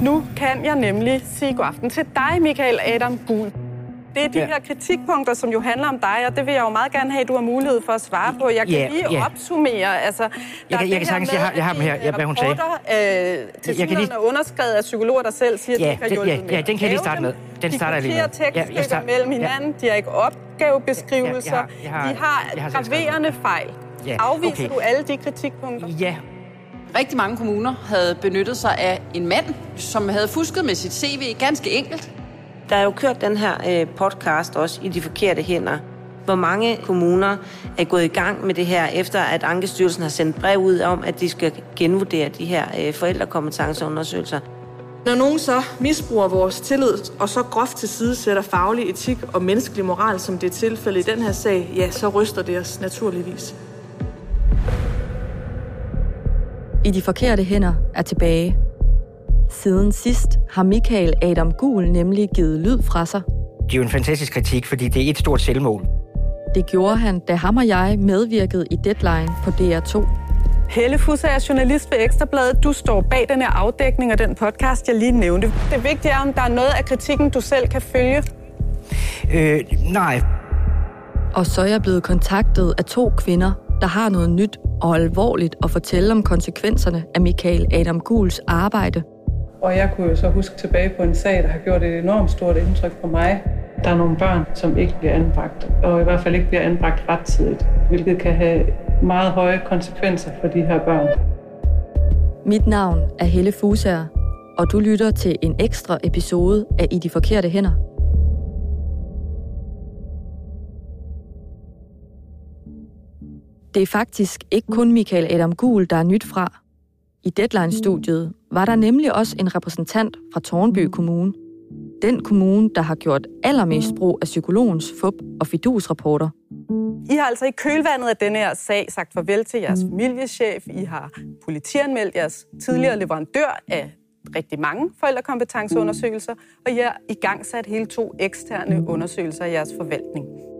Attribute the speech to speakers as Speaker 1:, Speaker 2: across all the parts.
Speaker 1: Nu kan jeg nemlig sige god aften til dig, Michael Adam Gul. Det er de ja. her kritikpunkter, som jo handler om dig, og det vil jeg jo meget gerne have, at du har mulighed for at svare på. Jeg kan
Speaker 2: Ja,
Speaker 1: lige
Speaker 2: ja.
Speaker 1: opsummere. Altså,
Speaker 2: Jeg kan- jeg kan sagtens- jeg har- jeg har dem her. Ja, hvad hun sagde.
Speaker 1: Øh, til
Speaker 2: Jeg kan lige-
Speaker 1: er underskrevet af psykologer, der selv siger, at
Speaker 2: Ja,
Speaker 1: de ikke har hjulpet
Speaker 2: ja,
Speaker 1: med
Speaker 2: ja,
Speaker 1: at
Speaker 2: den kan jeg lige starte med. Den
Speaker 1: de
Speaker 2: starter jeg lige med.
Speaker 1: kopierer
Speaker 2: Ja, jeg start-
Speaker 1: mellem
Speaker 2: ja.
Speaker 1: hinanden. De har ikke opgavebeskrivelser.
Speaker 2: Ja, jeg har- jeg har-
Speaker 1: de har,
Speaker 2: jeg har skrevet
Speaker 1: graverende fejl.
Speaker 2: Ja,
Speaker 1: Afviser
Speaker 2: okay.
Speaker 1: du alle de kritikpunkter?
Speaker 2: Ja,
Speaker 3: Rigtig mange kommuner havde benyttet sig af en mand, som havde fusket med sit CV ganske enkelt.
Speaker 4: Der er jo kørt den her øh, podcast også i de forkerte hænder. Hvor mange kommuner er gået i gang med det her, efter at Ankestyrelsen har sendt brev ud om, at de skal genvurdere de her øh, forældrekompetenceundersøgelser.
Speaker 5: Når nogen så misbruger vores tillid og så groft til side sætter faglig etik og menneskelig moral, som det er tilfældet i den her sag, ja, så ryster det os naturligvis.
Speaker 6: I de forkerte hænder er tilbage. Siden sidst har Michael Adam Gul nemlig givet lyd fra sig.
Speaker 2: det er jo en fantastisk kritik, fordi det er et stort selvmål.
Speaker 6: Det gjorde han, da ham og jeg medvirkede i Deadline på DR2.
Speaker 1: Helle Fusse er journalist ved Ekstrabladet. Du står bag den her afdækning og den podcast, jeg lige nævnte. Det vigtige er, om der er noget af kritikken, du selv kan følge.
Speaker 2: Øh, nej,
Speaker 6: Og så er jeg blevet kontaktet af to kvinder, der har noget nyt og alvorligt at fortælle om konsekvenserne af Michael Adam Guls arbejde.
Speaker 7: Og jeg kunne jo så huske tilbage på en sag, der har gjort et enormt stort indtryk på mig. Der er nogle børn, som ikke bliver anbragt, og i hvert fald ikke bliver anbragt rettidigt, hvilket kan have meget høje konsekvenser for de her børn.
Speaker 6: Mit navn er Helle Fusager, og du lytter til en ekstra episode af I de forkerte hænder. Det er faktisk ikke kun Michael Adam Gul, der er nyt fra. I Deadline-studiet var der nemlig også en repræsentant fra Tornby Kommune. Den kommune, der har gjort allermest brug af psykologens fup og fidusrapporter.
Speaker 1: I har altså i kølvandet af denne her sag sagt farvel til jeres familiechef. I har politianmeldt jeres tidligere leverandør af rigtig mange forældrekompetenceundersøgelser, og I har i gang sat hele to eksterne undersøgelser af jeres forvaltning.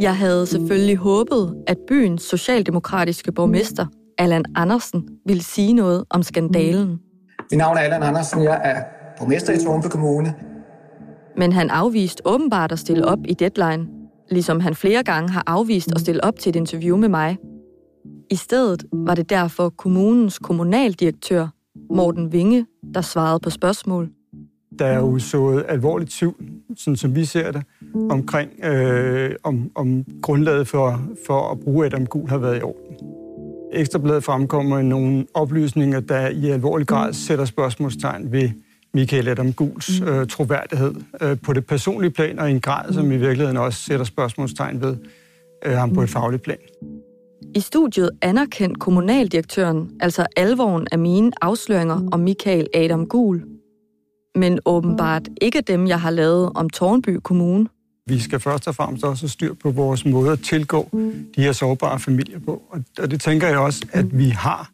Speaker 6: Jeg havde selvfølgelig håbet, at byens socialdemokratiske borgmester, Allan Andersen, ville sige noget om skandalen.
Speaker 8: Mit navn er Allan Andersen. Jeg er borgmester i Tornby Kommune.
Speaker 6: Men han afviste åbenbart at stille op i deadline, ligesom han flere gange har afvist at stille op til et interview med mig. I stedet var det derfor kommunens kommunaldirektør, Morten Vinge, der svarede på spørgsmål.
Speaker 9: Der er jo sået alvorligt tvivl, sådan som vi ser det, omkring øh, om, om grundlaget for, for at bruge Adam Gul har været i orden. Ekstrabladet fremkommer med nogle oplysninger, der i alvorlig grad sætter spørgsmålstegn ved Michael Adam Guls øh, troværdighed øh, på det personlige plan, og i en grad, som i virkeligheden også sætter spørgsmålstegn ved øh, ham på et fagligt plan.
Speaker 6: I studiet anerkendte kommunaldirektøren altså alvoren af mine afsløringer om Michael Adam Gul. Men åbenbart ikke dem, jeg har lavet om Tornby Kommune.
Speaker 9: Vi skal først og fremmest også have styr på vores måde at tilgå de her sårbare familier på. Og- det tænker jeg også, at vi har.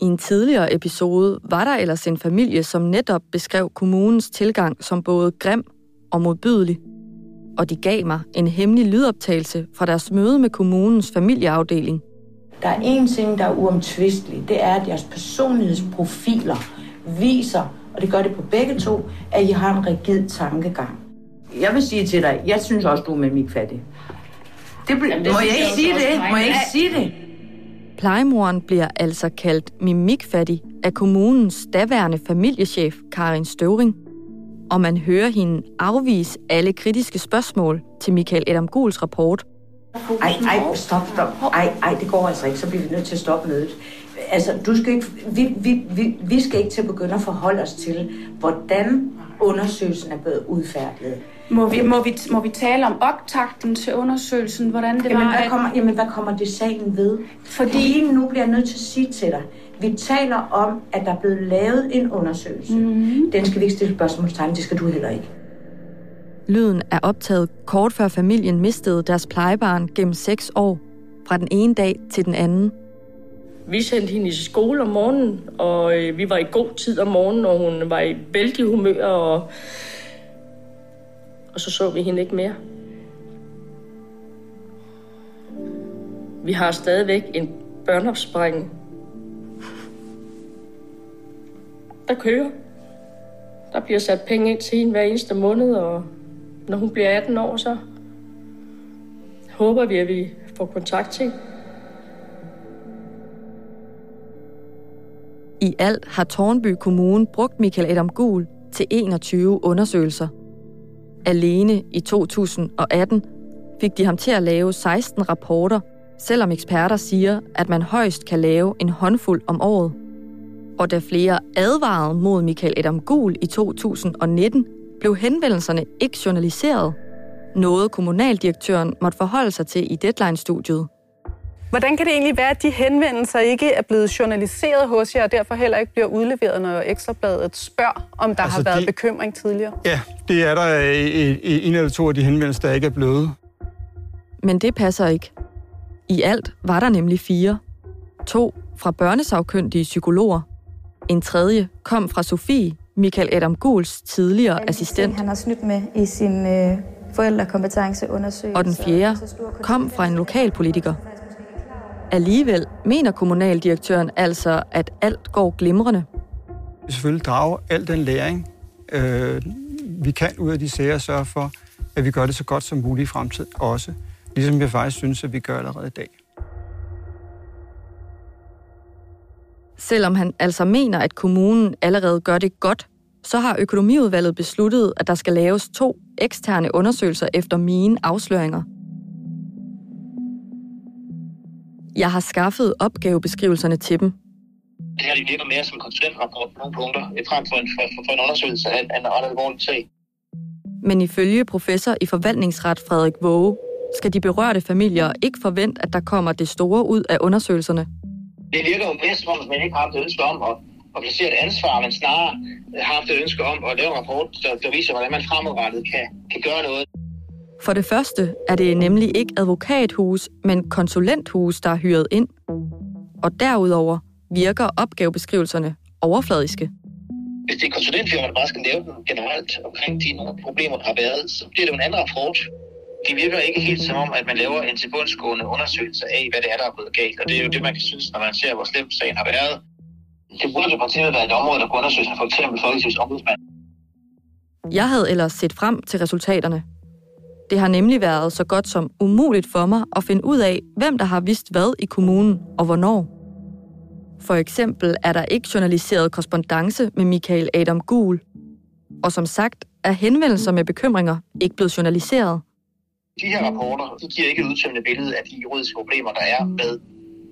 Speaker 6: I en tidligere episode var der ellers en familie, som netop beskrev kommunens tilgang som både grim og modbydelig. Og de gav mig en hemmelig lydoptagelse fra deres møde med kommunens familieafdeling.
Speaker 10: Der er én ting, der er uomtvisteligt. Det er, at jeres personlighedsprofiler viser, og det gør det på begge to, at I har en rigid tankegang. Jeg vil sige til dig, jeg synes også, du er mimikfattig. Det, ble,
Speaker 11: det
Speaker 10: må jeg ikke sige det?
Speaker 11: mig.
Speaker 10: Må jeg ikke sige det?
Speaker 6: Plejemoren bliver altså kaldt mimikfattig af kommunens daværende familiechef Karin Støvring. Og man hører hende afvise alle kritiske spørgsmål til Michael Adam Guls rapport.
Speaker 10: Ej, ej, stop, stop. Ej, ej, det går altså ikke, så bliver vi nødt til at stoppe mødet. Altså, du skal ikke, vi, vi, vi, vi skal ikke til at begynde at forholde os til, hvordan undersøgelsen er blevet udfærdiget.
Speaker 11: Må vi, må, vi, må vi tale om optakten til undersøgelsen, hvordan det
Speaker 10: Jamen,
Speaker 11: var?
Speaker 10: hvad kommer, jamen, hvad kommer det sagen ved? Fordi lige nu bliver jeg nødt til at sige til dig, vi taler om, at der er blevet lavet en undersøgelse. Mm-hmm. Den skal vi ikke stille spørgsmålstegn, det skal du heller ikke.
Speaker 6: Lyden er optaget kort før familien mistede deres plejebarn gennem seks år, fra den ene dag til den anden.
Speaker 12: Vi sendte hende i skole om morgenen, og øh, vi var i god tid om morgenen, og hun var i vældig humør, og, og så så vi hende ikke mere. Vi har stadigvæk en børneopspring, der kører. Der bliver sat penge ind til hende hver eneste måned, og når hun bliver 18 år, så håber vi, at vi får kontakt til.
Speaker 6: I alt har Tornby Kommune brugt Michael Adam Gul til 21 undersøgelser. Alene i 2018 fik de ham til at lave 16 rapporter, selvom eksperter siger, at man højst kan lave en håndfuld om året. Og da flere advarede mod Michael Adam Gul i 2019, blev henvendelserne ikke journaliseret. Noget kommunaldirektøren måtte forholde sig til i Deadline-studiet.
Speaker 1: Hvordan kan det egentlig være, at de henvendelser ikke er blevet journaliseret hos jer, og derfor heller ikke bliver udleveret, når Ekstrabladet spørger, om der altså har været de... bekymring tidligere?
Speaker 9: Ja, det er der i, i en eller to af de henvendelser, der ikke er blevet.
Speaker 6: Men det passer ikke. I alt var der nemlig fire. To fra børnesagkyndige psykologer. En tredje kom fra Sofie, Michael Adam Guls tidligere assistent.
Speaker 13: Han har snydt med i sin øh, forældrekompetenceundersøgelse.
Speaker 6: Og den fjerde kom fra en lokalpolitiker. Alligevel mener kommunaldirektøren altså, at alt går glimrende.
Speaker 9: Vi selvfølgelig drage al den læring, øh, vi kan ud af de sager og sørge for, at vi gør det så godt som muligt i fremtiden også. Ligesom jeg faktisk synes, at vi gør allerede i dag.
Speaker 6: Selvom han altså mener, at kommunen allerede gør det godt, så har økonomiudvalget besluttet, at der skal laves to eksterne undersøgelser efter mine afsløringer – Jeg har skaffet opgavebeskrivelserne til dem.
Speaker 14: Det her det virker mere som konsulentrapport på nogle punkter, frem for en, for, for en undersøgelse af, en ret alvorlig sag.
Speaker 6: Men ifølge professor i forvaltningsret Frederik Våge, skal de berørte familier ikke forvente, at der kommer det store ud af undersøgelserne.
Speaker 14: Det virker jo mere som om, at man ikke har haft et ønske om at, at placere et ansvar, men snarere har haft et ønske om at lave en rapport, der, der viser, hvordan man fremadrettet kan, kan gøre noget.
Speaker 6: For det første er det nemlig ikke advokathus, men konsulenthus, der er hyret ind. Og derudover virker opgavebeskrivelserne overfladiske.
Speaker 14: Hvis det er konsulentfirma, der bare skal lave den generelt omkring de nogle problemer, der har været, så bliver det jo en anden rapport. Det virker ikke helt som om, at man laver en tilbundsgående undersøgelse af, hvad det er, der er blevet galt. Og det er jo det, man kan synes, når man ser, hvor slemt sagen har været. Det burde jo partiet være et område, der kunne undersøges af for eksempel Folketingets ombudsmand.
Speaker 6: Jeg havde ellers set frem til resultaterne, det har nemlig været så godt som umuligt for mig at finde ud af, hvem der har vidst hvad i kommunen og hvornår. For eksempel er der ikke journaliseret korrespondence med Michael Adam Gul. Og som sagt er henvendelser med bekymringer ikke blevet journaliseret.
Speaker 14: De her rapporter de giver ikke et udtømmende billede af de juridiske problemer, der er med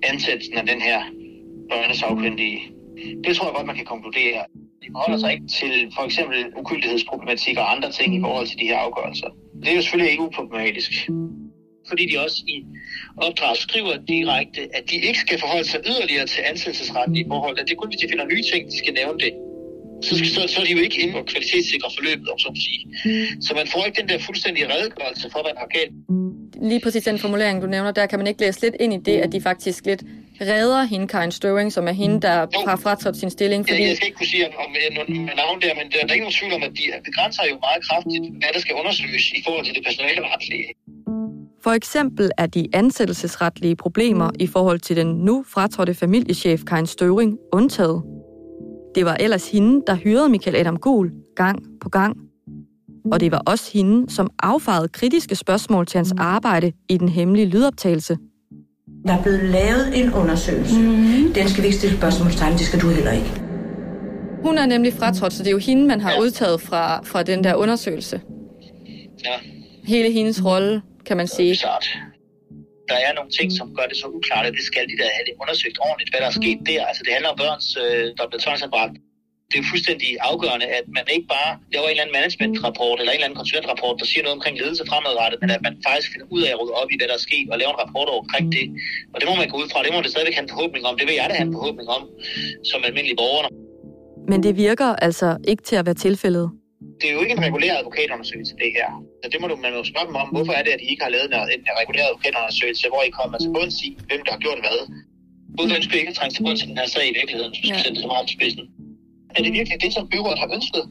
Speaker 14: ansættelsen af den her børnesagkyndige. Det tror jeg godt, man kan konkludere. De forholder sig ikke til for eksempel ukyldighedsproblematik og andre ting i forhold til de her afgørelser. Det er jo selvfølgelig ikke uproblematisk. Fordi de også i opdrag skriver direkte, at de ikke skal forholde sig yderligere til ansættelsesretten i forhold. At det er kun, hvis de finder nye ting, de skal nævne det. Så, så, så er de jo ikke inde og kvalitetssikre forløbet, om så at sige. Så man får ikke den der fuldstændige redegørelse for, hvad der er galt.
Speaker 6: Lige præcis den formulering, du nævner, der kan man ikke læse lidt ind i det, at de faktisk lidt redder hende, Karin Støring, som er hende, der jo. har fratrådt sin stilling.
Speaker 14: Fordi... Ja, jeg skal ikke kunne sige om, om, navn der, men der, der er ikke nogen tvivl om, at de begrænser jo meget kraftigt, hvad der skal undersøges i forhold til det personale retlige.
Speaker 6: For eksempel er de ansættelsesretlige problemer i forhold til den nu fratrådte familiechef Karin Støring undtaget. Det var ellers hende, der hyrede Michael Adam Gul gang på gang. Og det var også hende, som affarede kritiske spørgsmål til hans arbejde i den hemmelige lydoptagelse –
Speaker 10: der er blevet lavet en undersøgelse. Mm-hmm. Den skal vi ikke stille spørgsmålstegn, det skal du heller ikke.
Speaker 6: Hun er nemlig fratrådt, så det er jo hende, man har ja. udtaget fra, fra den der undersøgelse.
Speaker 14: Ja.
Speaker 6: Hele hendes rolle, kan man sige.
Speaker 14: Klart. Der er nogle ting, som gør det så uklart, at det skal de der have undersøgt ordentligt, hvad der er sket der. Altså det handler om børns, øh, der er blevet tvangsanbragt det er fuldstændig afgørende, at man ikke bare laver en eller anden managementrapport eller en eller anden konsulentrapport, der siger noget omkring ledelse fremadrettet, men at man faktisk finder ud af at rydde op i, hvad der er sket, og lave en rapport omkring det. Og det må man gå ud fra, det må det stadigvæk have en forhåbning om. Det vil jeg da have en forhåbning om, som almindelig borger.
Speaker 6: Men det virker altså ikke til at være tilfældet.
Speaker 14: Det er jo ikke en regulær advokatundersøgelse, det her. Så det må du, man jo spørge dem om, hvorfor er det, at I ikke har lavet en, en regulær advokatundersøgelse, hvor I kommer til bunds i, hvem der har gjort hvad. Hvorfor ønsker ikke at trænge til bunds i den her sag i virkeligheden, hvis ja. sætte det så meget til spidsen? er det virkelig det, som byrådet har ønsket,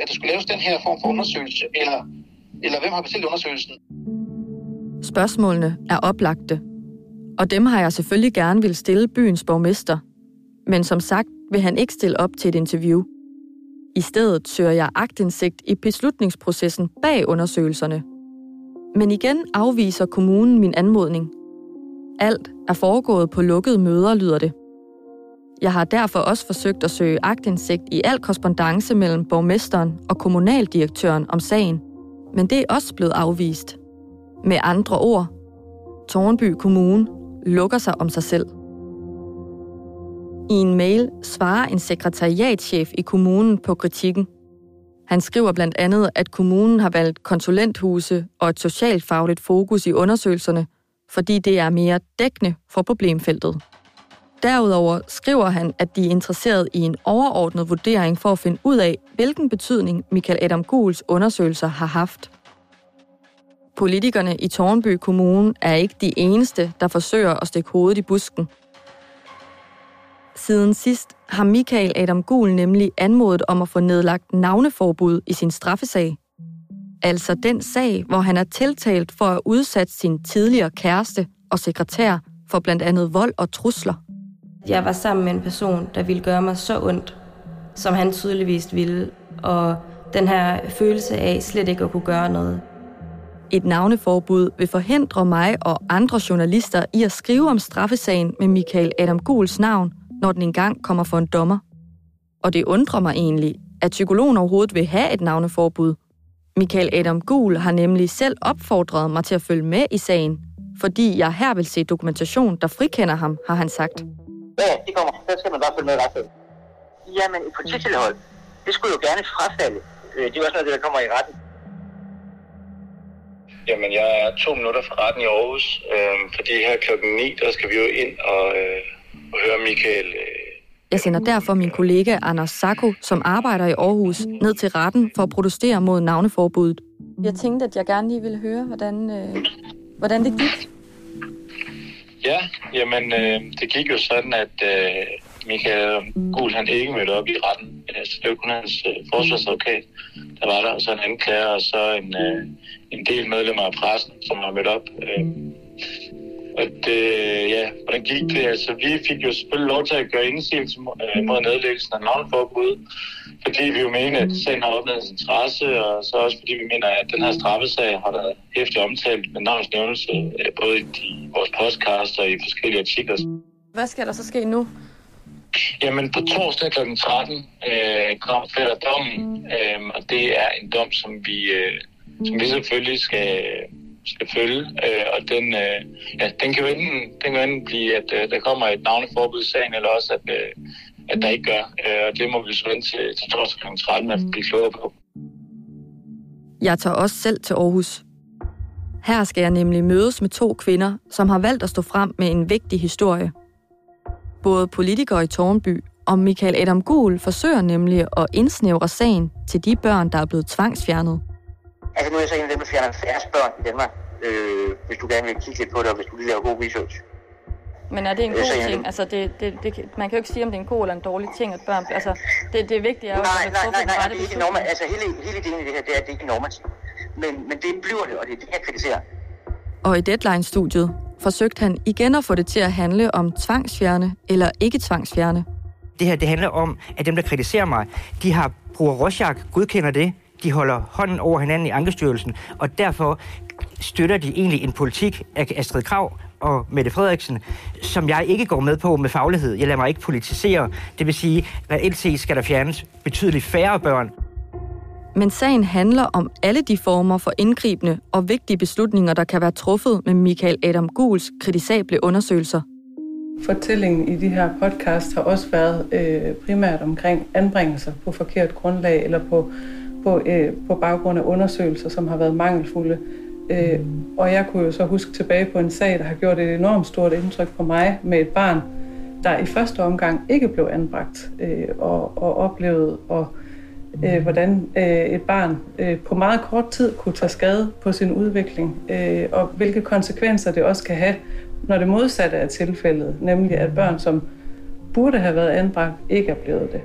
Speaker 14: at der skulle laves den her form for undersøgelse, eller, eller hvem har bestilt undersøgelsen?
Speaker 6: Spørgsmålene er oplagte, og dem har jeg selvfølgelig gerne vil stille byens borgmester. Men som sagt vil han ikke stille op til et interview. I stedet søger jeg agtindsigt i beslutningsprocessen bag undersøgelserne. Men igen afviser kommunen min anmodning. Alt er foregået på lukkede møder, lyder det. Jeg har derfor også forsøgt at søge agtindsigt i al korrespondence mellem borgmesteren og kommunaldirektøren om sagen, men det er også blevet afvist. Med andre ord, Tornby Kommune lukker sig om sig selv. I en mail svarer en sekretariatschef i kommunen på kritikken. Han skriver blandt andet, at kommunen har valgt konsulenthuse og et socialfagligt fokus i undersøgelserne, fordi det er mere dækkende for problemfeltet. Derudover skriver han, at de er interesseret i en overordnet vurdering for at finde ud af, hvilken betydning Michael Adam Guls undersøgelser har haft. Politikerne i Tornby Kommune er ikke de eneste, der forsøger at stikke hovedet i busken. Siden sidst har Michael Adam Gul nemlig anmodet om at få nedlagt navneforbud i sin straffesag. Altså den sag, hvor han er tiltalt for at udsætte sin tidligere kæreste og sekretær for blandt andet vold og trusler.
Speaker 15: Jeg var sammen med en person, der ville gøre mig så ondt, som han tydeligvis ville, og den her følelse af slet ikke at kunne gøre noget.
Speaker 6: Et navneforbud vil forhindre mig og andre journalister i at skrive om straffesagen med Michael Adam Guls navn, når den engang kommer for en dommer. Og det undrer mig egentlig, at psykologen overhovedet vil have et navneforbud. Michael Adam Gul har nemlig selv opfordret mig til at følge med i sagen, fordi jeg her vil se dokumentation, der frikender ham, har han sagt.
Speaker 14: Ja, det kommer. Så skal man bare følge med i retssagen. Jamen, et polititilhold, det skulle jo gerne frafalde. Øh, Det er også noget, der kommer i retten.
Speaker 16: Jamen, jeg er to minutter fra retten i Aarhus, øh, fordi her klokken 9, der skal vi jo ind og, øh, og høre Michael. Øh.
Speaker 6: Jeg sender derfor min kollega Anders Sacco, som arbejder i Aarhus, ned til retten for at protestere mod navneforbuddet. Jeg tænkte, at jeg gerne lige ville høre, hvordan, øh, hvordan det gik.
Speaker 16: Ja, jamen, øh, det gik jo sådan, at øh, Michael Gul, han ikke mødte op i retten. Altså, det var kun hans øh, forsvarsadvokat, der var der, og så en anklager, og så en, øh, en del medlemmer af pressen, som har mødt op. Øh, og det, ja, hvordan gik det? Altså, vi fik jo selvfølgelig lov til at gøre indsigelse mod, øh, mod nedlæggelsen af navneforbud, fordi vi jo mener, at sagen har opnået interesse, og så også fordi vi mener, at den her straffesag har været hæftigt omtalt med navnsnævnelse, øh, både i de, vores podcast og i forskellige artikler.
Speaker 6: Hvad skal der så ske nu?
Speaker 16: Jamen, på torsdag kl. 13 øh, kom fælder dommen, øh, og det er en dom, som vi, øh, som vi selvfølgelig skal, skal følge. Øh, og den, øh, ja, den kan jo enten, den kan enten blive, at øh, der kommer et navneforbud i sagen, eller også, at, øh, at der ikke gør. Øh, og det må vi så vente til, til torsdag kl. 13 at blive klogere på.
Speaker 6: Jeg tager også selv til Aarhus. Her skal jeg nemlig mødes med to kvinder, som har valgt at stå frem med en vigtig historie. Både politikere i Tornby og Michael Adam Gul forsøger nemlig at indsnævre sagen til de børn, der er blevet tvangsfjernet.
Speaker 14: Altså, nu er jeg så en af dem, der fjerner færrest børn i Danmark, øh, hvis du gerne vil kigge lidt på det, og hvis du lige laver god research.
Speaker 6: Men er det en god ting? Altså, det, det, det, man kan jo ikke sige, om det er en god eller en dårlig ting, at børn... Altså, det, det er vigtigt, at
Speaker 14: Nej, nej,
Speaker 6: bliver
Speaker 14: nej, nej, nej,
Speaker 6: rette
Speaker 14: det er ikke
Speaker 6: beslutning.
Speaker 14: norma- altså hele, hele ideen i det her, det er, at det ikke er normativt. Men, men det bliver det, og det er det, jeg kritiserer.
Speaker 6: Og i Deadline-studiet forsøgte han igen at få det til at handle om tvangsfjerne eller ikke tvangsfjerne.
Speaker 2: Det her det handler om, at dem, der kritiserer mig, de har bruger Rorschach, godkender det, de holder hånden over hinanden i Ankestyrelsen, og derfor støtter de egentlig en politik af Astrid Krav og Mette Frederiksen, som jeg ikke går med på med faglighed. Jeg lader mig ikke politisere. Det vil sige, at reelt set skal der fjernes betydeligt færre børn.
Speaker 6: Men sagen handler om alle de former for indgribende og vigtige beslutninger, der kan være truffet med Michael Adam Guls kritisable undersøgelser.
Speaker 7: Fortællingen i de her podcast har også været øh, primært omkring anbringelser på forkert grundlag eller på, på, øh, på baggrund af undersøgelser, som har været mangelfulde. Øh, og jeg kunne jo så huske tilbage på en sag, der har gjort et enormt stort indtryk på mig med et barn, der i første omgang ikke blev anbragt øh, og, og oplevede, og, øh, hvordan øh, et barn øh, på meget kort tid kunne tage skade på sin udvikling, øh, og hvilke konsekvenser det også kan have, når det modsatte er tilfældet, nemlig at børn, som burde have været anbragt, ikke er blevet det.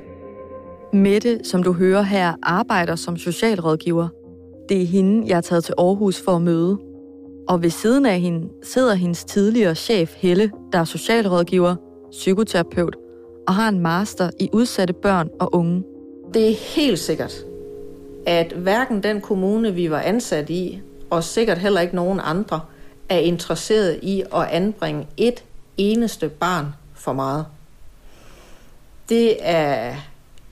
Speaker 6: Mette, som du hører her, arbejder som socialrådgiver. Det er hende, jeg er taget til Aarhus for at møde. Og ved siden af hende sidder hendes tidligere chef Helle, der er socialrådgiver, psykoterapeut og har en master i udsatte børn og unge.
Speaker 17: Det er helt sikkert, at hverken den kommune, vi var ansat i, og sikkert heller ikke nogen andre, er interesseret i at anbringe et eneste barn for meget. Det er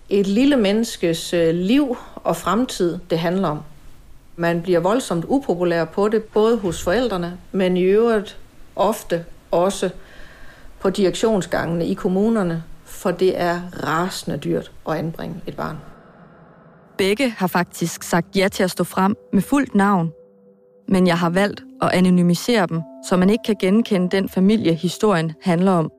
Speaker 17: et lille menneskes øh, liv og fremtid, det handler om. Man bliver voldsomt upopulær på det, både hos forældrene, men i øvrigt ofte også på direktionsgangene i kommunerne, for det er rasende dyrt at anbringe et barn.
Speaker 6: Begge har faktisk sagt ja til at stå frem med fuldt navn, men jeg har valgt at anonymisere dem, så man ikke kan genkende den familie, historien handler om.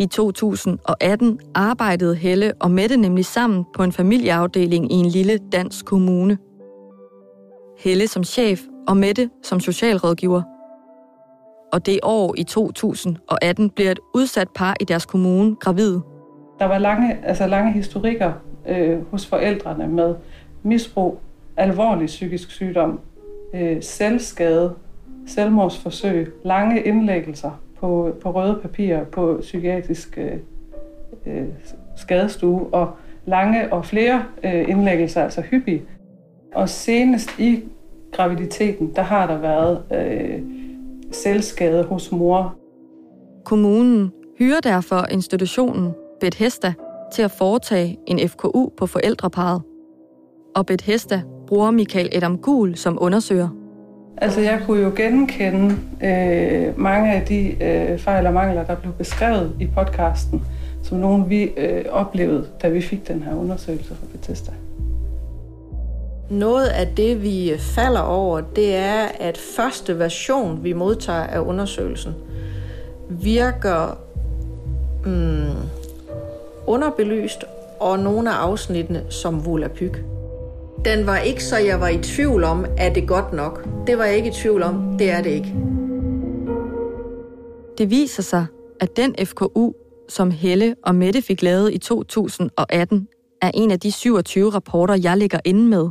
Speaker 6: I 2018 arbejdede Helle og Mette nemlig sammen på en familieafdeling i en lille dansk kommune. Helle som chef og Mette som socialrådgiver. Og det år i 2018 bliver et udsat par i deres kommune gravid.
Speaker 7: Der var lange, altså lange historikker øh, hos forældrene med misbrug, alvorlig psykisk sygdom, øh, selvskade, selvmordsforsøg, lange indlæggelser på, på røde papirer på psykiatrisk øh, øh, skadestue og lange og flere øh, indlæggelser, altså hyppige. Og senest i graviditeten, der har der været øh, selvskade hos mor.
Speaker 6: Kommunen hyrer derfor institutionen Bethesda til at foretage en FKU på forældreparet. Og Bethesda bruger Michael Adam Gul som undersøger.
Speaker 7: Altså, jeg kunne jo genkende øh, mange af de øh, fejl og mangler, der blev beskrevet i podcasten, som nogen vi øh, oplevede, da vi fik den her undersøgelse fra Bethesda.
Speaker 17: Noget af det, vi falder over, det er, at første version, vi modtager af undersøgelsen, virker mm, underbelyst, og nogle af afsnittene som volapyk. Den var ikke så, jeg var i tvivl om, er det godt nok. Det var jeg ikke i tvivl om, det er det ikke.
Speaker 6: Det viser sig, at den FKU, som Helle og Mette fik lavet i 2018, er en af de 27 rapporter, jeg ligger inde med.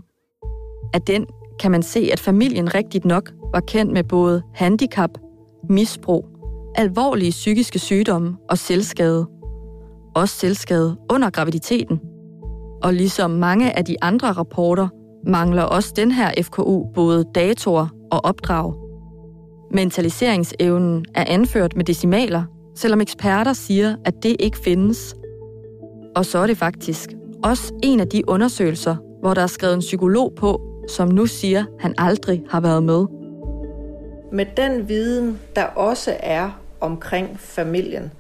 Speaker 6: Af den kan man se, at familien rigtigt nok var kendt med både handicap, misbrug, alvorlige psykiske sygdomme og selvskade. Også selvskade under graviditeten. Og ligesom mange af de andre rapporter, mangler også den her FKU både datoer og opdrag. Mentaliseringsevnen er anført med decimaler, selvom eksperter siger, at det ikke findes. Og så er det faktisk også en af de undersøgelser, hvor der er skrevet en psykolog på, som nu siger, han aldrig har været med.
Speaker 17: Med den viden, der også er omkring familien,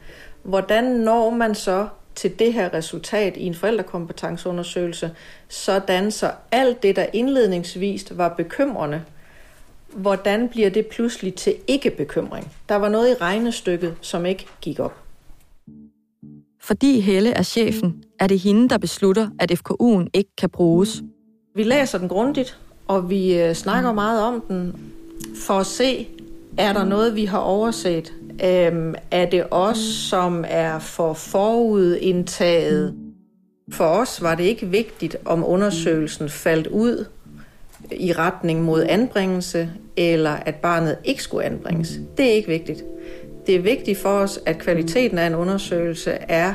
Speaker 17: hvordan når man så til det her resultat i en forældrekompetenceundersøgelse, sådan så alt det, der indledningsvis var bekymrende, hvordan bliver det pludselig til ikke-bekymring? Der var noget i regnestykket, som ikke gik op.
Speaker 6: Fordi Helle er chefen, er det hende, der beslutter, at FKU'en ikke kan bruges.
Speaker 17: Vi læser den grundigt, og vi øh, snakker meget om den for at se, er der noget, vi har overset? Øhm, er det os, som er for forudindtaget? For os var det ikke vigtigt, om undersøgelsen faldt ud i retning mod anbringelse, eller at barnet ikke skulle anbringes. Det er ikke vigtigt. Det er vigtigt for os, at kvaliteten af en undersøgelse er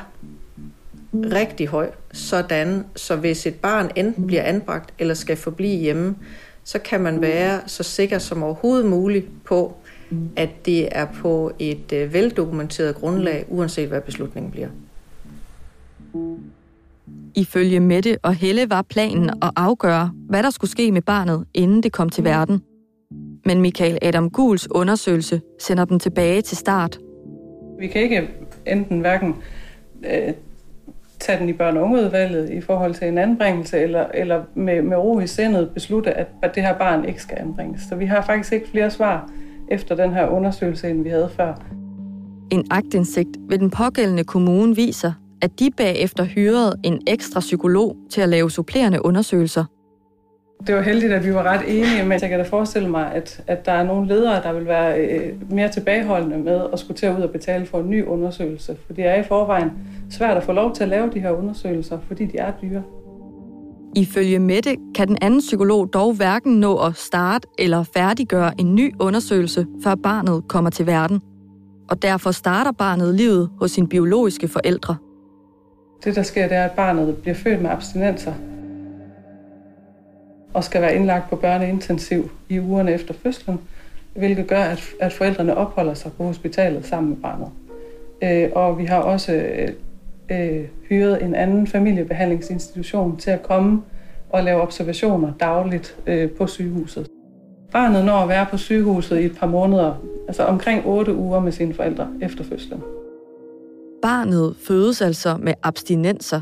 Speaker 17: rigtig høj, sådan så hvis et barn enten bliver anbragt eller skal forblive hjemme, så kan man være så sikker som overhovedet muligt på, at det er på et øh, veldokumenteret grundlag, uanset hvad beslutningen bliver.
Speaker 6: Ifølge Mette og Helle var planen at afgøre, hvad der skulle ske med barnet, inden det kom til verden. Men Michael Adam Guls undersøgelse sender dem tilbage til start.
Speaker 7: Vi kan ikke enten hverken øh, tage den i børn- og ungeudvalget i forhold til en anbringelse, eller, eller med, med ro i sindet beslutte, at, at det her barn ikke skal anbringes. Så vi har faktisk ikke flere svar efter den her undersøgelse, end vi havde før.
Speaker 6: En agtindsigt ved den pågældende kommune viser, at de bagefter hyrede en ekstra psykolog til at lave supplerende undersøgelser.
Speaker 7: Det var heldigt, at vi var ret enige, men jeg kan da forestille mig, at, at der er nogle ledere, der vil være øh, mere tilbageholdende med at skulle til at ud og betale for en ny undersøgelse. For det er i forvejen svært at få lov til at lave de her undersøgelser, fordi de er dyre.
Speaker 6: Ifølge Mette kan den anden psykolog dog hverken nå at starte eller færdiggøre en ny undersøgelse, før barnet kommer til verden. Og derfor starter barnet livet hos sin biologiske forældre.
Speaker 7: Det, der sker, det er, at barnet bliver født med abstinenser og skal være indlagt på børneintensiv i ugerne efter fødslen, hvilket gør, at, at forældrene opholder sig på hospitalet sammen med barnet. Øh, og vi har også øh, øh, hyret en anden familiebehandlingsinstitution til at komme og lave observationer dagligt øh, på sygehuset. Barnet når at være på sygehuset i et par måneder, altså omkring 8 uger med sine forældre efter fødslen.
Speaker 6: Barnet fødes altså med abstinenser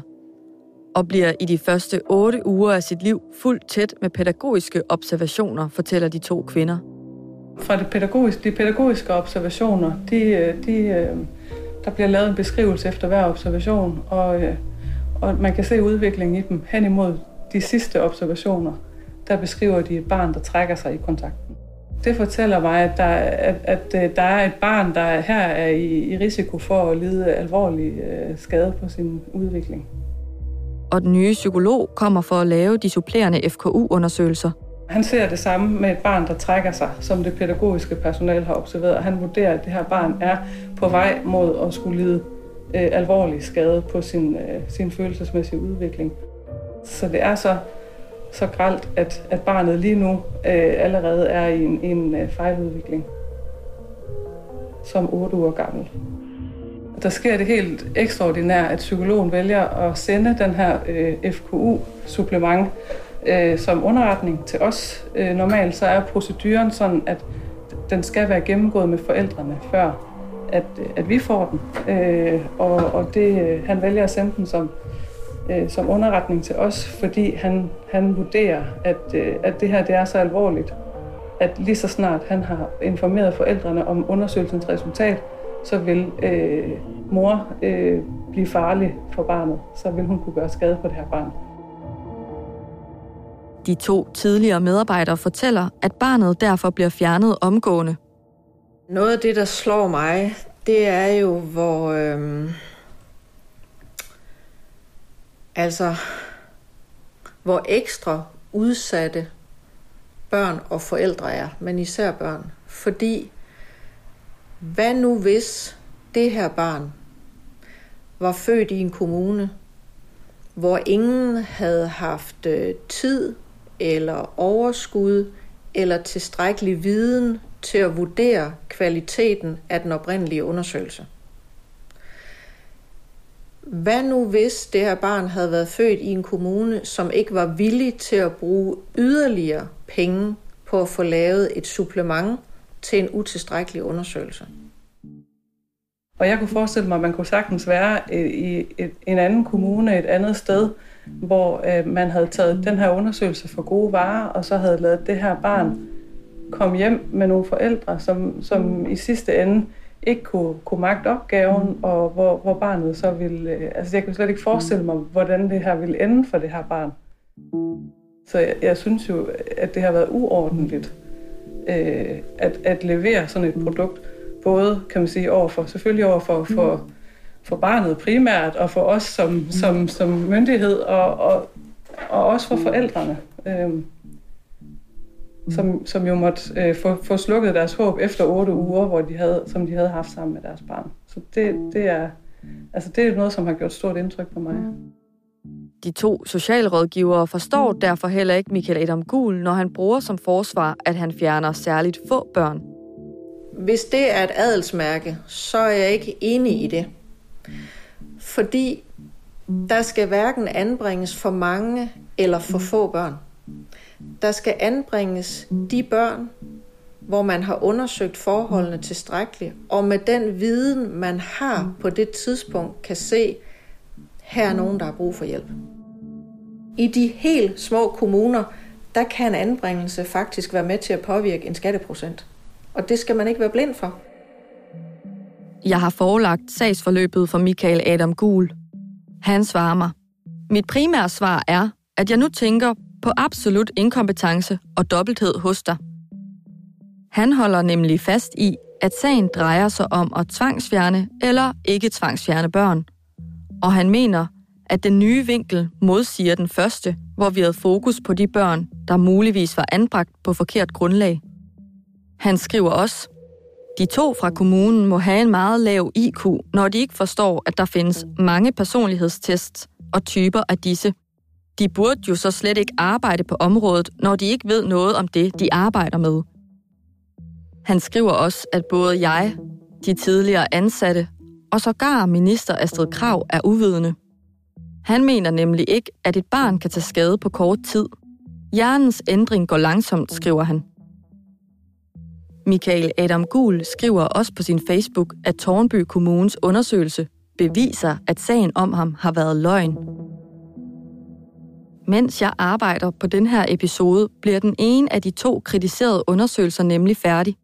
Speaker 6: og bliver i de første 8 uger af sit liv fuldt tæt med pædagogiske observationer, fortæller de to kvinder.
Speaker 7: Fra det pædagogiske, de pædagogiske observationer, de, de, der bliver lavet en beskrivelse efter hver observation, og, øh, og man kan se udviklingen i dem hen imod de sidste observationer. Der beskriver de et barn, der trækker sig i kontakten. Det fortæller mig, at der, at, at øh, der er et barn, der her er i, i risiko for at lide alvorlig øh, skade på sin udvikling.
Speaker 6: Og den nye psykolog kommer for at lave de supplerende FKU-undersøgelser.
Speaker 7: Han ser det samme med et barn, der trækker sig, som det pædagogiske personale har observeret. Han vurderer, at det her barn er på vej mod at skulle lide øh, alvorlig skade på sin, øh, sin følelsesmæssige udvikling. Så det er så så gralt, at, at barnet lige nu øh, allerede er i en, en øh, fejludvikling som 8 uger gammel. Der sker det helt ekstraordinært, at psykologen vælger at sende den her øh, FKU-supplement øh, som underretning til os. Øh, normalt så er proceduren sådan, at den skal være gennemgået med forældrene før, at, at vi får den. Øh, og og det, øh, han vælger at sende den som øh, som underretning til os, fordi han, han vurderer, at, øh, at det her det er så alvorligt, at lige så snart han har informeret forældrene om undersøgelsens resultat, så vil øh, mor øh, blive farlig for barnet. Så vil hun kunne gøre skade på det her barn.
Speaker 6: De to tidligere medarbejdere fortæller, at barnet derfor bliver fjernet omgående.
Speaker 17: Noget af det, der slår mig, det er jo, hvor... Øhm, Altså, hvor ekstra udsatte børn og forældre er, men især børn. Fordi, hvad nu hvis det her barn var født i en kommune, hvor ingen havde haft øh, tid eller overskud eller tilstrækkelig viden til at vurdere kvaliteten af den oprindelige undersøgelse. Hvad nu hvis det her barn havde været født i en kommune, som ikke var villig til at bruge yderligere penge på at få lavet et supplement til en utilstrækkelig undersøgelse?
Speaker 7: Og jeg kunne forestille mig, at man kunne sagtens være øh, i en anden kommune, et andet sted, hvor øh, man havde taget den her undersøgelse for gode varer, og så havde lavet det her barn komme hjem med nogle forældre, som, som i sidste ende ikke kunne, kunne magte opgaven, mm. og hvor, hvor barnet så ville... Øh, altså, jeg kunne slet ikke forestille mig, hvordan det her ville ende for det her barn. Så jeg, jeg synes jo, at det har været uordentligt øh, at, at levere sådan et produkt, både, kan man sige, overfor, selvfølgelig over for, for, for barnet primært, og for os som, som, som myndighed, og, og, og også for forældrene. Øh, som, som jo måtte øh, få, få slukket deres håb efter otte uger, hvor de havde, som de havde haft sammen med deres barn. Så det, det, er, altså det er noget, som har gjort stort indtryk på mig.
Speaker 6: De to socialrådgivere forstår derfor heller ikke Michael Adam Gul, når han bruger som forsvar, at han fjerner særligt få børn.
Speaker 17: Hvis det er et adelsmærke, så er jeg ikke enig i det. Fordi der skal hverken anbringes for mange eller for få børn. Der skal anbringes de børn, hvor man har undersøgt forholdene tilstrækkeligt, og med den viden, man har på det tidspunkt, kan se, her er nogen, der har brug for hjælp. I de helt små kommuner, der kan en anbringelse faktisk være med til at påvirke en skatteprocent. Og det skal man ikke være blind for.
Speaker 6: Jeg har forelagt sagsforløbet for Michael Adam Gul. Han svarer mig. Mit primære svar er, at jeg nu tænker på absolut inkompetence og dobbelthed hos dig. Han holder nemlig fast i, at sagen drejer sig om at tvangsfjerne eller ikke tvangsfjerne børn. Og han mener, at den nye vinkel modsiger den første, hvor vi havde fokus på de børn, der muligvis var anbragt på forkert grundlag. Han skriver også, de to fra kommunen må have en meget lav IQ, når de ikke forstår, at der findes mange personlighedstests og typer af disse. De burde jo så slet ikke arbejde på området, når de ikke ved noget om det, de arbejder med. Han skriver også, at både jeg, de tidligere ansatte og sågar minister Astrid Krav er uvidende. Han mener nemlig ikke, at et barn kan tage skade på kort tid. Hjernens ændring går langsomt, skriver han. Michael Adam Gul skriver også på sin Facebook, at Tornby Kommunes undersøgelse beviser, at sagen om ham har været løgn. Mens jeg arbejder på den her episode, bliver den ene af de to kritiserede undersøgelser nemlig færdig.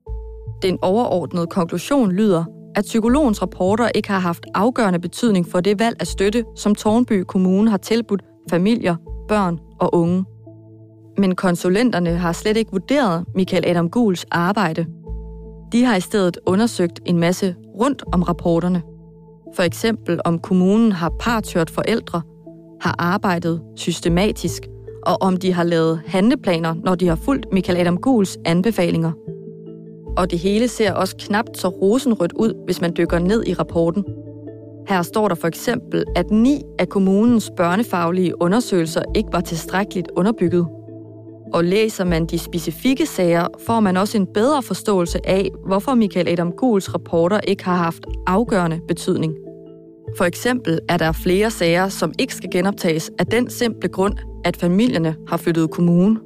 Speaker 6: Den overordnede konklusion lyder, at psykologens rapporter ikke har haft afgørende betydning for det valg af støtte, som Tornby Kommune har tilbudt familier, børn og unge. Men konsulenterne har slet ikke vurderet Michael Adam Guls arbejde. De har i stedet undersøgt en masse rundt om rapporterne. For eksempel om kommunen har partørt forældre, har arbejdet systematisk, og om de har lavet handleplaner, når de har fulgt Michael Adam Guls anbefalinger. Og det hele ser også knapt så rosenrødt ud, hvis man dykker ned i rapporten. Her står der for eksempel, at ni af kommunens børnefaglige undersøgelser ikke var tilstrækkeligt underbygget. Og læser man de specifikke sager, får man også en bedre forståelse af, hvorfor Michael Adam Guls rapporter ikke har haft afgørende betydning. For eksempel er der flere sager, som ikke skal genoptages af den simple grund, at familierne har flyttet kommune.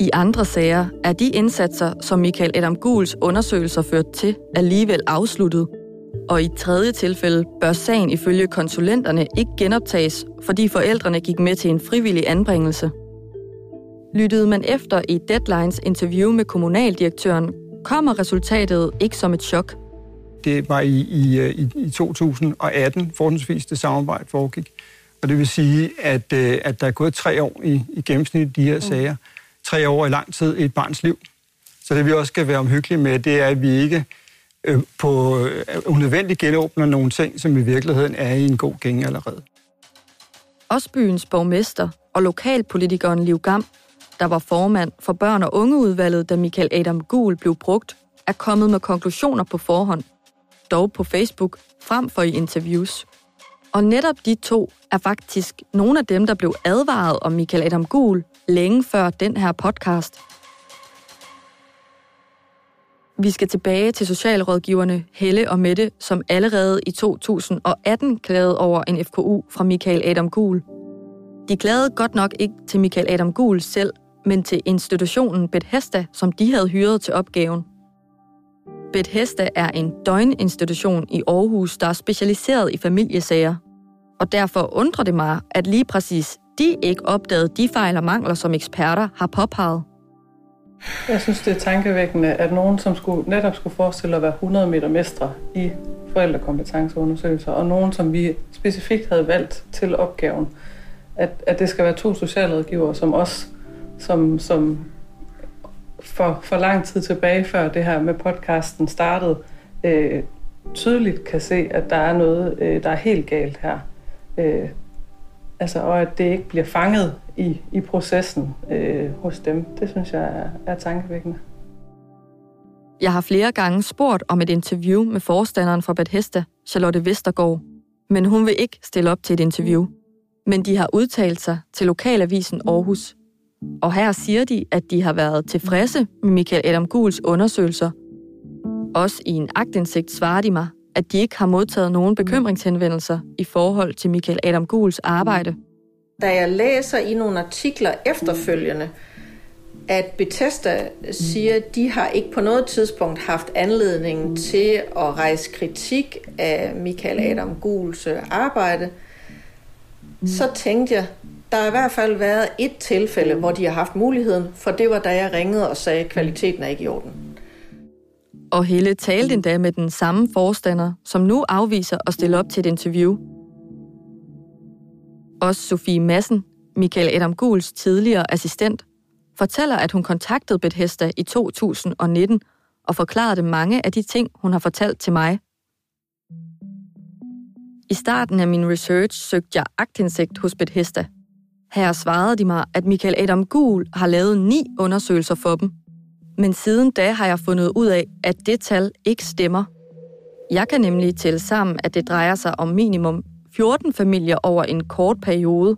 Speaker 6: I andre sager er de indsatser, som Michael Adam Guls undersøgelser førte til, alligevel afsluttet. Og i tredje tilfælde bør sagen ifølge konsulenterne ikke genoptages, fordi forældrene gik med til en frivillig anbringelse. Lyttede man efter i Deadlines interview med kommunaldirektøren, kommer resultatet ikke som et chok.
Speaker 9: Det var i, i, i, i 2018 forholdsvis det samarbejde foregik. Og det vil sige, at, øh, at der er gået tre år i, i gennemsnit i de her mm. sager. Tre år i lang tid i et barns liv. Så det vi også skal være omhyggelige med, det er, at vi ikke øh, på øh, unødvendigt genåbner nogle ting, som i virkeligheden er i en god gænge allerede.
Speaker 6: Osbyens borgmester og lokalpolitikeren Liv Gam der var formand for børn- og ungeudvalget, da Michael Adam Gul blev brugt, er kommet med konklusioner på forhånd, dog på Facebook frem for i interviews. Og netop de to er faktisk nogle af dem, der blev advaret om Michael Adam Gul længe før den her podcast. Vi skal tilbage til socialrådgiverne Helle og Mette, som allerede i 2018 klagede over en FKU fra Michael Adam Gul. De klagede godt nok ikke til Michael Adam Gul selv, men til institutionen Bethesda, som de havde hyret til opgaven. Bethesda er en døgninstitution i Aarhus, der er specialiseret i familiesager. Og derfor undrer det mig, at lige præcis de ikke opdagede de fejl og mangler, som eksperter har påpeget.
Speaker 7: Jeg synes, det er tankevækkende, at nogen, som skulle, netop skulle forestille at være 100 meter mestre i forældrekompetenceundersøgelser, og nogen, som vi specifikt havde valgt til opgaven, at, at det skal være to socialrådgivere, som også som, som for, for lang tid tilbage, før det her med podcasten startede, øh, tydeligt kan se, at der er noget, øh, der er helt galt her. Øh, altså, og at det ikke bliver fanget i, i processen øh, hos dem. Det synes jeg er, er tankevækkende.
Speaker 6: Jeg har flere gange spurgt om et interview med forstanderen fra Bethesda, Charlotte Vestergaard, men hun vil ikke stille op til et interview. Men de har udtalt sig til lokalavisen Aarhus og her siger de, at de har været tilfredse med Michael Adam Guls undersøgelser. Også i en agtindsigt svarer de mig, at de ikke har modtaget nogen bekymringshenvendelser i forhold til Michael Adam Guls arbejde.
Speaker 17: Da jeg læser i nogle artikler efterfølgende, at Bethesda siger, at de har ikke på noget tidspunkt haft anledning til at rejse kritik af Michael Adam Guls arbejde, så tænkte jeg, der har i hvert fald været et tilfælde, hvor de har haft muligheden, for det var da jeg ringede og sagde, at kvaliteten er ikke i orden.
Speaker 6: Og Helle talte endda med den samme forstander, som nu afviser at stille op til et interview. Også Sofie Massen, Michael Adam Guls tidligere assistent, fortæller, at hun kontaktede Bethesda i 2019 og forklarede mange af de ting, hun har fortalt til mig. I starten af min research søgte jeg agtindsigt hos Bethesda – her svarede de mig, at Michael Adam Gul har lavet ni undersøgelser for dem. Men siden da har jeg fundet ud af, at det tal ikke stemmer. Jeg kan nemlig tælle sammen, at det drejer sig om minimum 14 familier over en kort periode.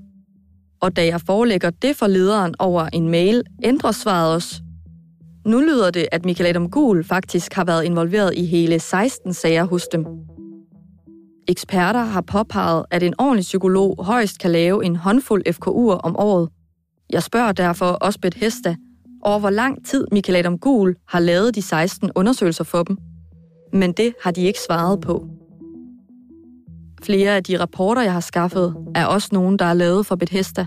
Speaker 6: Og da jeg forelægger det for lederen over en mail, ændrer svaret os. Nu lyder det, at Michael Adam Gul faktisk har været involveret i hele 16 sager hos dem. Eksperter har påpeget, at en ordentlig psykolog højst kan lave en håndfuld FKU'er om året. Jeg spørger derfor Osbeth Hesta over, hvor lang tid Michael Adam Gul har lavet de 16 undersøgelser for dem. Men det har de ikke svaret på. Flere af de rapporter, jeg har skaffet, er også nogen, der er lavet for Bethesda.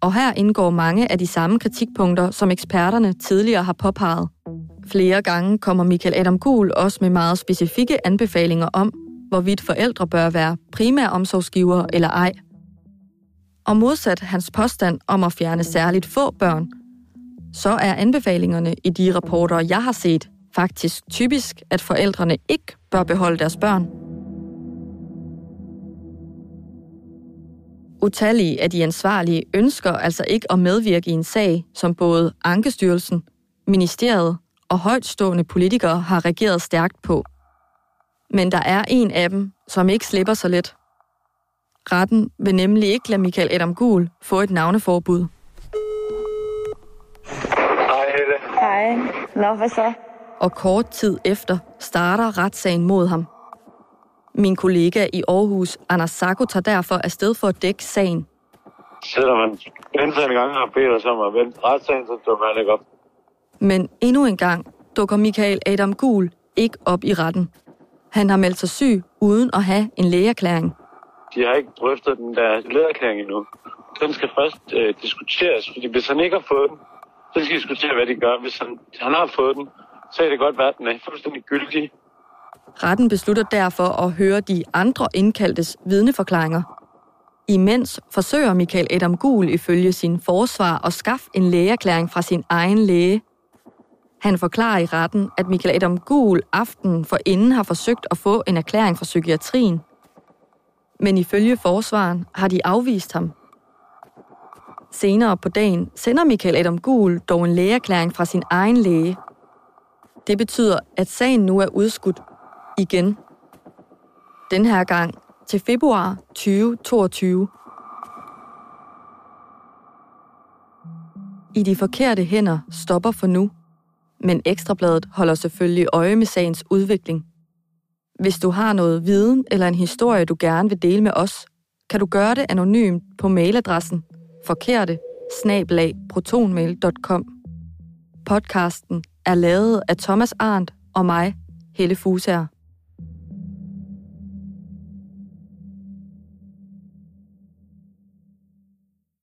Speaker 6: Og her indgår mange af de samme kritikpunkter, som eksperterne tidligere har påpeget. Flere gange kommer Michael Adam Gul også med meget specifikke anbefalinger om, hvorvidt forældre bør være primære omsorgsgiver eller ej. Og modsat hans påstand om at fjerne særligt få børn, så er anbefalingerne i de rapporter, jeg har set, faktisk typisk, at forældrene ikke bør beholde deres børn. Utallige af de ansvarlige ønsker altså ikke at medvirke i en sag, som både Ankestyrelsen, Ministeriet og højtstående politikere har reageret stærkt på. Men der er en af dem, som ikke slipper så let. Retten vil nemlig ikke lade Michael Adam Gul få et navneforbud.
Speaker 18: Hej, Helle.
Speaker 13: Hej. Nå, hvad så?
Speaker 6: Og kort tid efter starter retssagen mod ham. Min kollega i Aarhus, Anders Sacco, tager derfor afsted for at dække sagen.
Speaker 18: Selvom man gentagende gange har bedt os om at vente retssagen, så dukker han ikke op.
Speaker 6: Men endnu en gang dukker Michael Adam Gul ikke op i retten. Han har meldt sig syg uden at have en lægeerklæring.
Speaker 18: De har ikke drøftet den der lægeerklæring endnu. Den skal først øh, diskuteres, fordi hvis han ikke har fået den, så skal vi diskutere, hvad de gør. Hvis han, han har fået den, så er det godt, at den er fuldstændig gyldig.
Speaker 6: Retten beslutter derfor at høre de andre indkaldtes vidneforklaringer. Imens forsøger Michael Adam Gul ifølge sin forsvar at skaffe en lægeerklæring fra sin egen læge. Han forklarer i retten, at Michael Adam Gul aften for inden har forsøgt at få en erklæring fra psykiatrien. Men ifølge forsvaren har de afvist ham. Senere på dagen sender Michael Adam Gul dog en lægeerklæring fra sin egen læge. Det betyder, at sagen nu er udskudt igen. Den her gang til februar 2022. I de forkerte hænder stopper for nu, men Ekstrabladet holder selvfølgelig øje med sagens udvikling. Hvis du har noget viden eller en historie, du gerne vil dele med os, kan du gøre det anonymt på mailadressen forkerte protonmail.com. Podcasten er lavet af Thomas Arndt og mig, Helle Fusager.